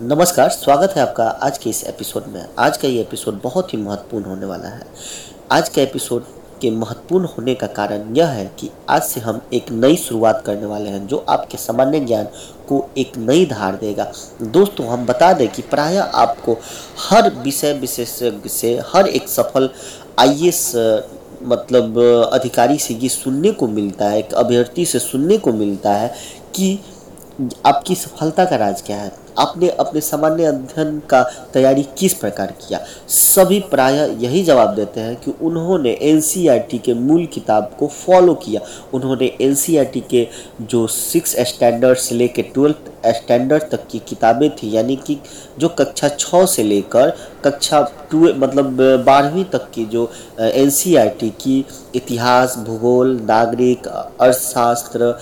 नमस्कार, स्वागत है आपका आज के इस एपिसोड में। आज का ये एपिसोड बहुत ही महत्वपूर्ण होने वाला है। आज का एपिसोड के महत्वपूर्ण होने का कारण यह है कि आज से हम एक नई शुरुआत करने वाले हैं, जो आपके सामान्य ज्ञान को एक नई धार देगा। दोस्तों, हम बता दें कि प्रायः आपको हर विषय विशेषज्ञ से हर एक सफल आईएएस मतलब अधिकारी से ये सुनने को मिलता है, एक अभ्यर्थी से सुनने को मिलता है कि आपकी सफलता का राज क्या है। आपने अपने सामान्य अध्ययन का तैयारी किस प्रकार किया? सभी प्राय यही जवाब देते हैं कि उन्होंने एन के मूल किताब को फॉलो किया। उन्होंने एन के जो सिक्स स्टैंडर्ड से लेकर ट्वेल्थ स्टैंडर्ड तक की किताबें थी, यानी कि जो कक्षा छः से लेकर कक्षा टू मतलब बारहवीं तक की जो एन की इतिहास, भूगोल, नागरिक, अर्थशास्त्र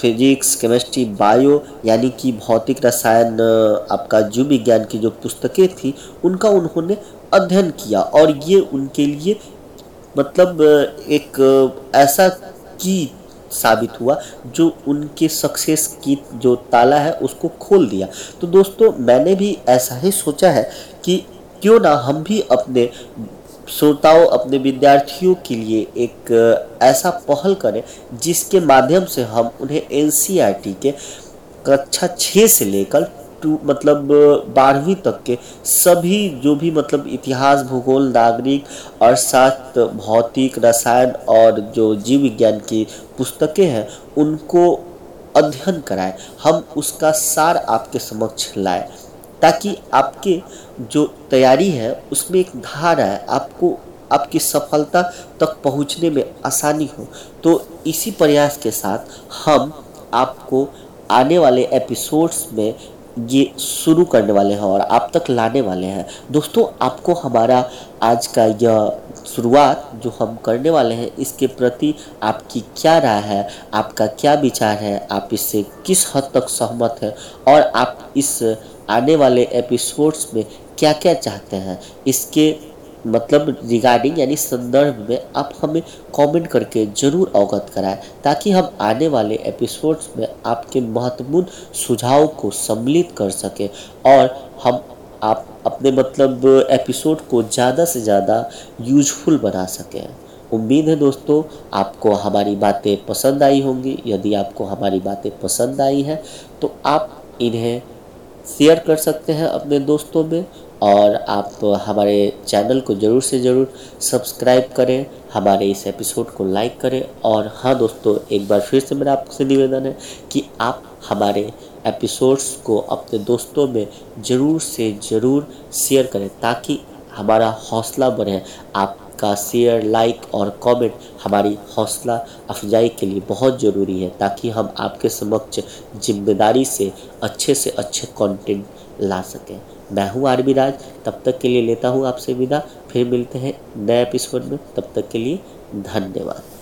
फिजिक्स केमिस्ट्री बायो यानी कि भौतिक, रसायन आपका जीव विज्ञान की जो पुस्तकें थी, उनका उन्होंने अध्ययन किया। और ये उनके लिए मतलब एक ऐसा की साबित हुआ जो उनके सक्सेस की जो ताला है, उसको खोल दिया। तो दोस्तों, मैंने भी ऐसा ही सोचा है कि क्यों ना हम भी अपने श्रोताओं, अपने विद्यार्थियों के लिए एक ऐसा पहल करें, जिसके माध्यम से हम उन्हें एन के कक्षा छः से लेकर टू मतलब बारहवीं तक के सभी जो भी मतलब इतिहास, भूगोल, नागरिक, अर्थशास्त्र, भौतिक, रसायन और जो जीव विज्ञान की पुस्तकें हैं, उनको अध्ययन कराएँ। हम उसका सार आपके समक्ष लाएँ, ताकि आपके जो तैयारी है, उसमें एक धार है, आपको, आपकी सफलता तक पहुँचने में आसानी हो। तो इसी प्रयास के साथ हम आपको आने वाले एपिसोड्स में ये शुरू करने वाले हैं और आप तक लाने वाले हैं। दोस्तों, आपको हमारा आज का यह शुरुआत जो हम करने वाले हैं, इसके प्रति आपकी क्या राय है, आपका क्या विचार है, आप इससे किस हद तक सहमत हैं और आप इस आने वाले एपिसोड्स में क्या क्या चाहते हैं, इसके मतलब रिगार्डिंग यानी संदर्भ में आप हमें कमेंट करके ज़रूर अवगत कराएँ, ताकि हम आने वाले एपिसोड्स में आपके महत्वपूर्ण सुझाव को सम्मिलित कर सकें और हम आप अपने मतलब एपिसोड को ज़्यादा से ज़्यादा यूजफुल बना सकें। उम्मीद है दोस्तों, आपको हमारी बातें पसंद आई होंगी। यदि आपको हमारी बातें पसंद आई हैं तो आप इन्हें शेयर कर सकते हैं अपने दोस्तों में और आप हमारे चैनल को ज़रूर से ज़रूर सब्सक्राइब करें, हमारे इस एपिसोड को लाइक करें और हाँ दोस्तों, एक बार फिर से मेरा आपसे निवेदन है कि आप हमारे एपिसोड्स को अपने दोस्तों में ज़रूर से ज़रूर शेयर करें ताकि हमारा हौसला बढ़े आपका शेयर लाइक और कमेंट हमारी हौसला अफजाई के लिए बहुत ज़रूरी है ताकि हम आपके समक्ष ज़िम्मेदारी से अच्छे से अच्छे कंटेंट ला सकें। मैं हूँ आरबी राज, तब तक के लिए लेता हूँ आपसे विदा, फिर मिलते हैं नए एपिसोड में, तब तक के लिए धन्यवाद।